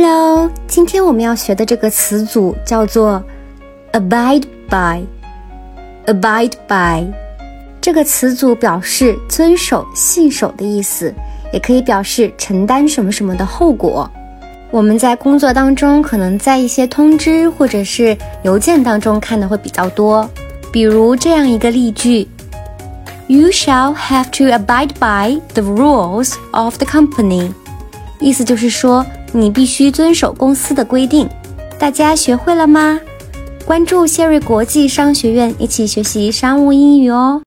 Hello，今天我们要学的这个词组叫做 abide by。abide by 这个词组表示遵守、信守的意思，也可以表示承担什么什么的后果。我们在工作当中，可能在一些通知或者是邮件当中看的会比较多，比如这样一个例句：You shall have to abide by the rules of the company。意思就是说。你必须遵守公司的规定，大家学会了吗？关注谢瑞国际商学院，一起学习商务英语哦。